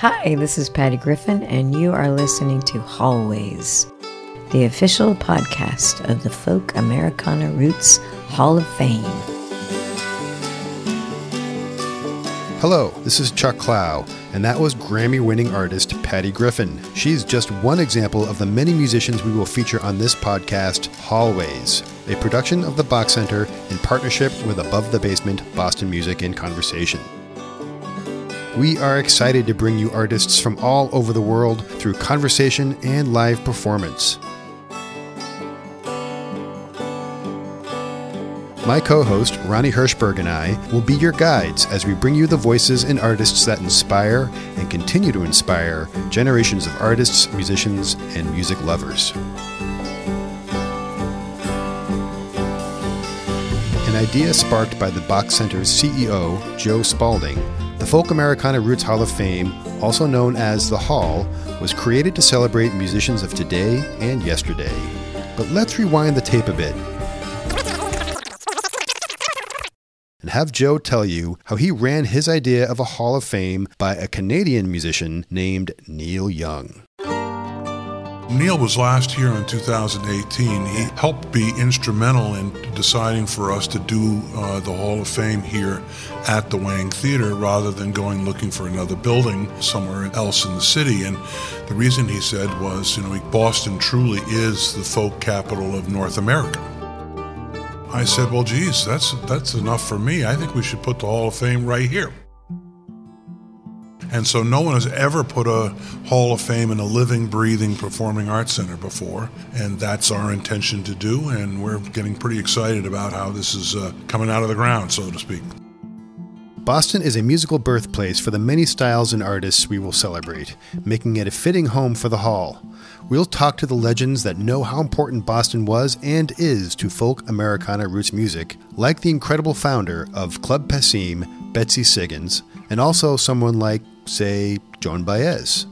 Hi, this is Patty Griffin, and you are listening to Hallways, the official podcast of the Folk Americana Roots Hall of Fame. Hello, this is Chuck Clough, and that was Grammy winning artist Patty Griffin. She's just one example of the many musicians we will feature on this podcast, Hallways, a production of the Boch Center in partnership with Above the Basement Boston Music in Conversation. We are excited to bring you artists from all over the world through conversation and live performance. My co host, Ronnie Hirschberg, and I will be your guides as we bring you the voices and artists that inspire and continue to inspire generations of artists, musicians, and music lovers. An idea sparked by the Boch Center's CEO, Joe Spalding, the Folk Americana Roots Hall of Fame, also known as the Hall, was created to celebrate musicians of today and yesterday. But let's rewind the tape a bit and have Joe tell you how he ran his idea of a Hall of Fame by a Canadian musician named Neil Young. Neil was last here in 2018. He helped be instrumental in deciding for us to do uh, the Hall of Fame here at the Wang Theater rather than going looking for another building somewhere else in the city. And the reason he said was, you know, Boston truly is the folk capital of North America. I said, well, geez, that's, that's enough for me. I think we should put the Hall of Fame right here. And so no one has ever put a Hall of Fame in a living, breathing performing arts center before. And that's our intention to do. And we're getting pretty excited about how this is uh, coming out of the ground, so to speak. Boston is a musical birthplace for the many styles and artists we will celebrate, making it a fitting home for the Hall. We'll talk to the legends that know how important Boston was and is to folk Americana roots music, like the incredible founder of Club Passim, Betsy Siggins, and also someone like, say, Joan Baez.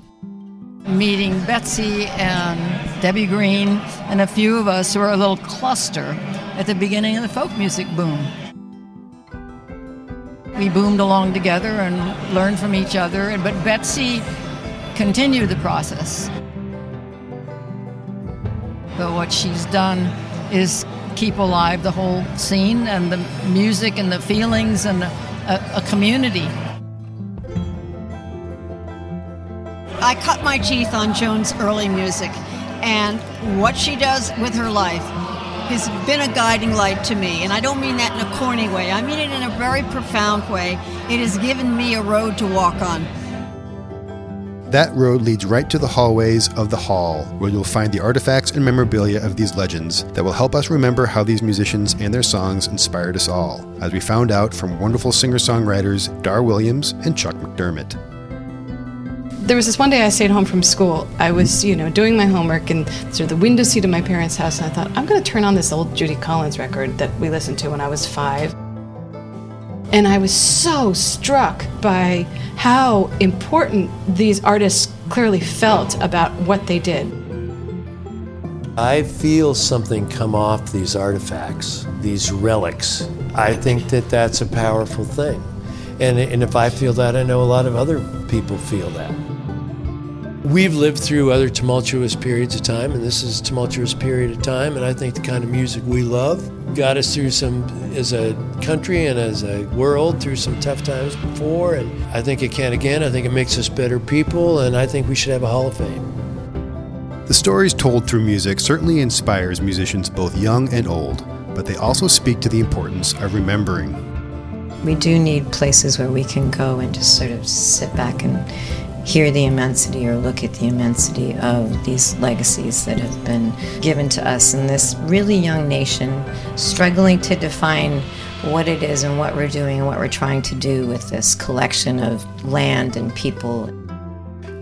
Meeting Betsy and Debbie Green and a few of us who were a little cluster at the beginning of the folk music boom. We boomed along together and learned from each other, but Betsy continued the process. But what she's done is keep alive the whole scene and the music and the feelings and a, a community. I cut my teeth on Joan's early music, and what she does with her life has been a guiding light to me. And I don't mean that in a corny way, I mean it in a very profound way. It has given me a road to walk on. That road leads right to the hallways of the hall, where you'll find the artifacts and memorabilia of these legends that will help us remember how these musicians and their songs inspired us all, as we found out from wonderful singer songwriters Dar Williams and Chuck McDermott. There was this one day I stayed home from school. I was, you know, doing my homework and of the window seat of my parents' house, and I thought, I'm going to turn on this old Judy Collins record that we listened to when I was five. And I was so struck by how important these artists clearly felt about what they did. I feel something come off these artifacts, these relics. I think that that's a powerful thing. And, and if I feel that, I know a lot of other people feel that. We've lived through other tumultuous periods of time, and this is a tumultuous period of time. And I think the kind of music we love got us through some, as a country and as a world, through some tough times before. And I think it can again. I think it makes us better people, and I think we should have a Hall of Fame. The stories told through music certainly inspires musicians both young and old, but they also speak to the importance of remembering. We do need places where we can go and just sort of sit back and hear the immensity or look at the immensity of these legacies that have been given to us in this really young nation, struggling to define what it is and what we're doing and what we're trying to do with this collection of land and people.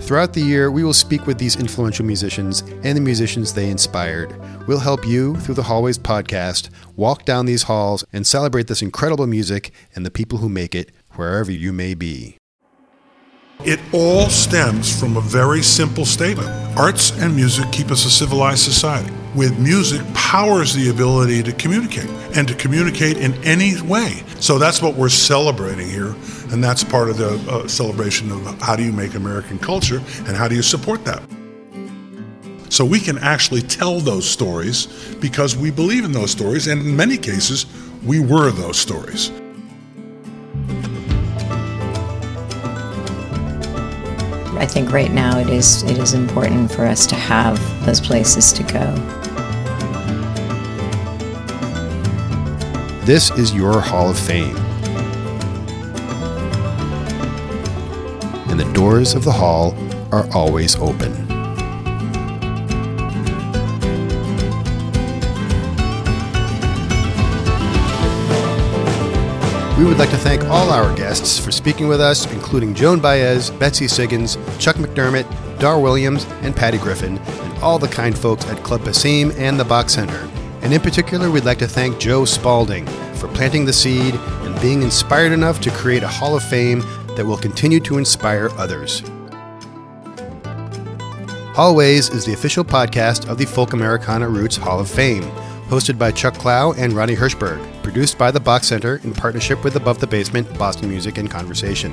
Throughout the year, we will speak with these influential musicians and the musicians they inspired. We'll help you, through the Hallways podcast, walk down these halls and celebrate this incredible music and the people who make it, wherever you may be. It all stems from a very simple statement arts and music keep us a civilized society. with music powers the ability to communicate and to communicate in any way. So that's what we're celebrating here, and that's part of the uh, celebration of how do you make American culture and how do you support that. So we can actually tell those stories because we believe in those stories, and in many cases, we were those stories. I think right now it is it is important for us to have those places to go. This is your Hall of Fame. And the doors of the hall are always open. We would like to thank all our guests for speaking with us, including Joan Baez, Betsy Siggins, Chuck McDermott, Dar Williams, and Patty Griffin, and all the kind folks at Club Passim and the Boch Center. And in particular, we'd like to thank Joe Spalding for planting the seed and being inspired enough to create a Hall of Fame that will continue to inspire others. Hallways is the official podcast of the Folk Americana Roots Hall of Fame hosted by Chuck Clough and Ronnie Hirschberg, produced by the Boch Center in partnership with Above the Basement, Boston Music and Conversation.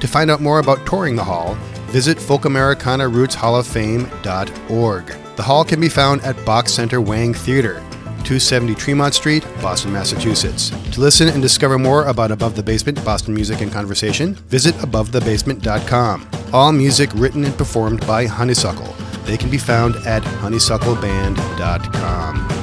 To find out more about touring the hall, visit folkamericanarootshall-of-fame.org. The hall can be found at Boch Center Wang Theater, 270 Tremont Street, Boston, Massachusetts. To listen and discover more about Above the Basement, Boston Music and Conversation, visit abovethebasement.com. All music written and performed by Honeysuckle. They can be found at honeysuckleband.com.